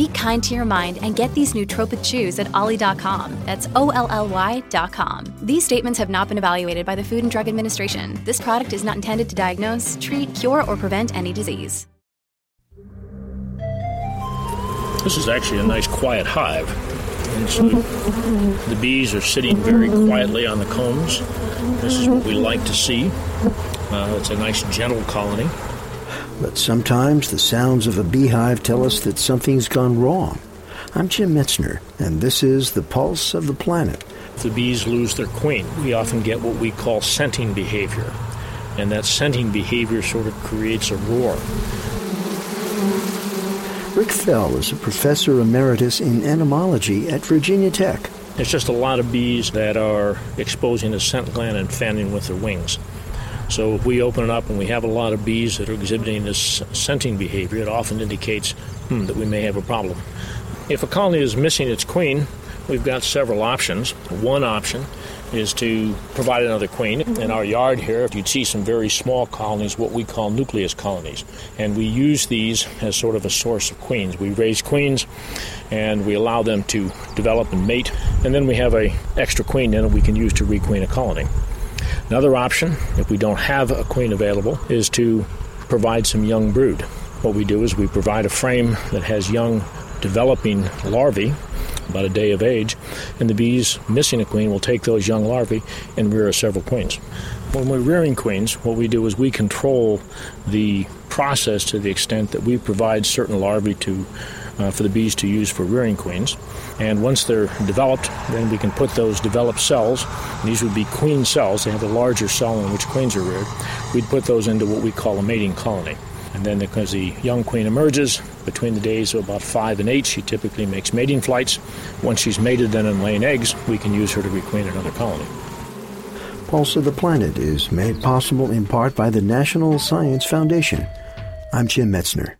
Be kind to your mind and get these nootropic chews at olly.com. That's O L L Y.com. These statements have not been evaluated by the Food and Drug Administration. This product is not intended to diagnose, treat, cure, or prevent any disease. This is actually a nice quiet hive. So the bees are sitting very quietly on the combs. This is what we like to see. Uh, it's a nice, gentle colony. But sometimes the sounds of a beehive tell us that something's gone wrong. I'm Jim Metzner, and this is The Pulse of the Planet. If the bees lose their queen, we often get what we call scenting behavior. And that scenting behavior sort of creates a roar. Rick Fell is a professor emeritus in entomology at Virginia Tech. It's just a lot of bees that are exposing the scent gland and fanning with their wings. So if we open it up and we have a lot of bees that are exhibiting this scenting behavior, it often indicates hmm, that we may have a problem. If a colony is missing its queen, we've got several options. One option is to provide another queen. In our yard here, you'd see some very small colonies, what we call nucleus colonies. And we use these as sort of a source of queens. We raise queens and we allow them to develop and mate, and then we have a extra queen in it we can use to requeen a colony. Another option, if we don't have a queen available, is to provide some young brood. What we do is we provide a frame that has young developing larvae about a day of age, and the bees missing a queen will take those young larvae and rear several queens. When we're rearing queens, what we do is we control the process to the extent that we provide certain larvae to uh, for the bees to use for rearing queens. And once they're developed, then we can put those developed cells, these would be queen cells, they have a larger cell in which queens are reared, we'd put those into what we call a mating colony. And then, because the young queen emerges between the days of about five and eight, she typically makes mating flights. Once she's mated then and laying eggs, we can use her to requeen another colony. Pulse of the Planet is made possible in part by the National Science Foundation. I'm Jim Metzner.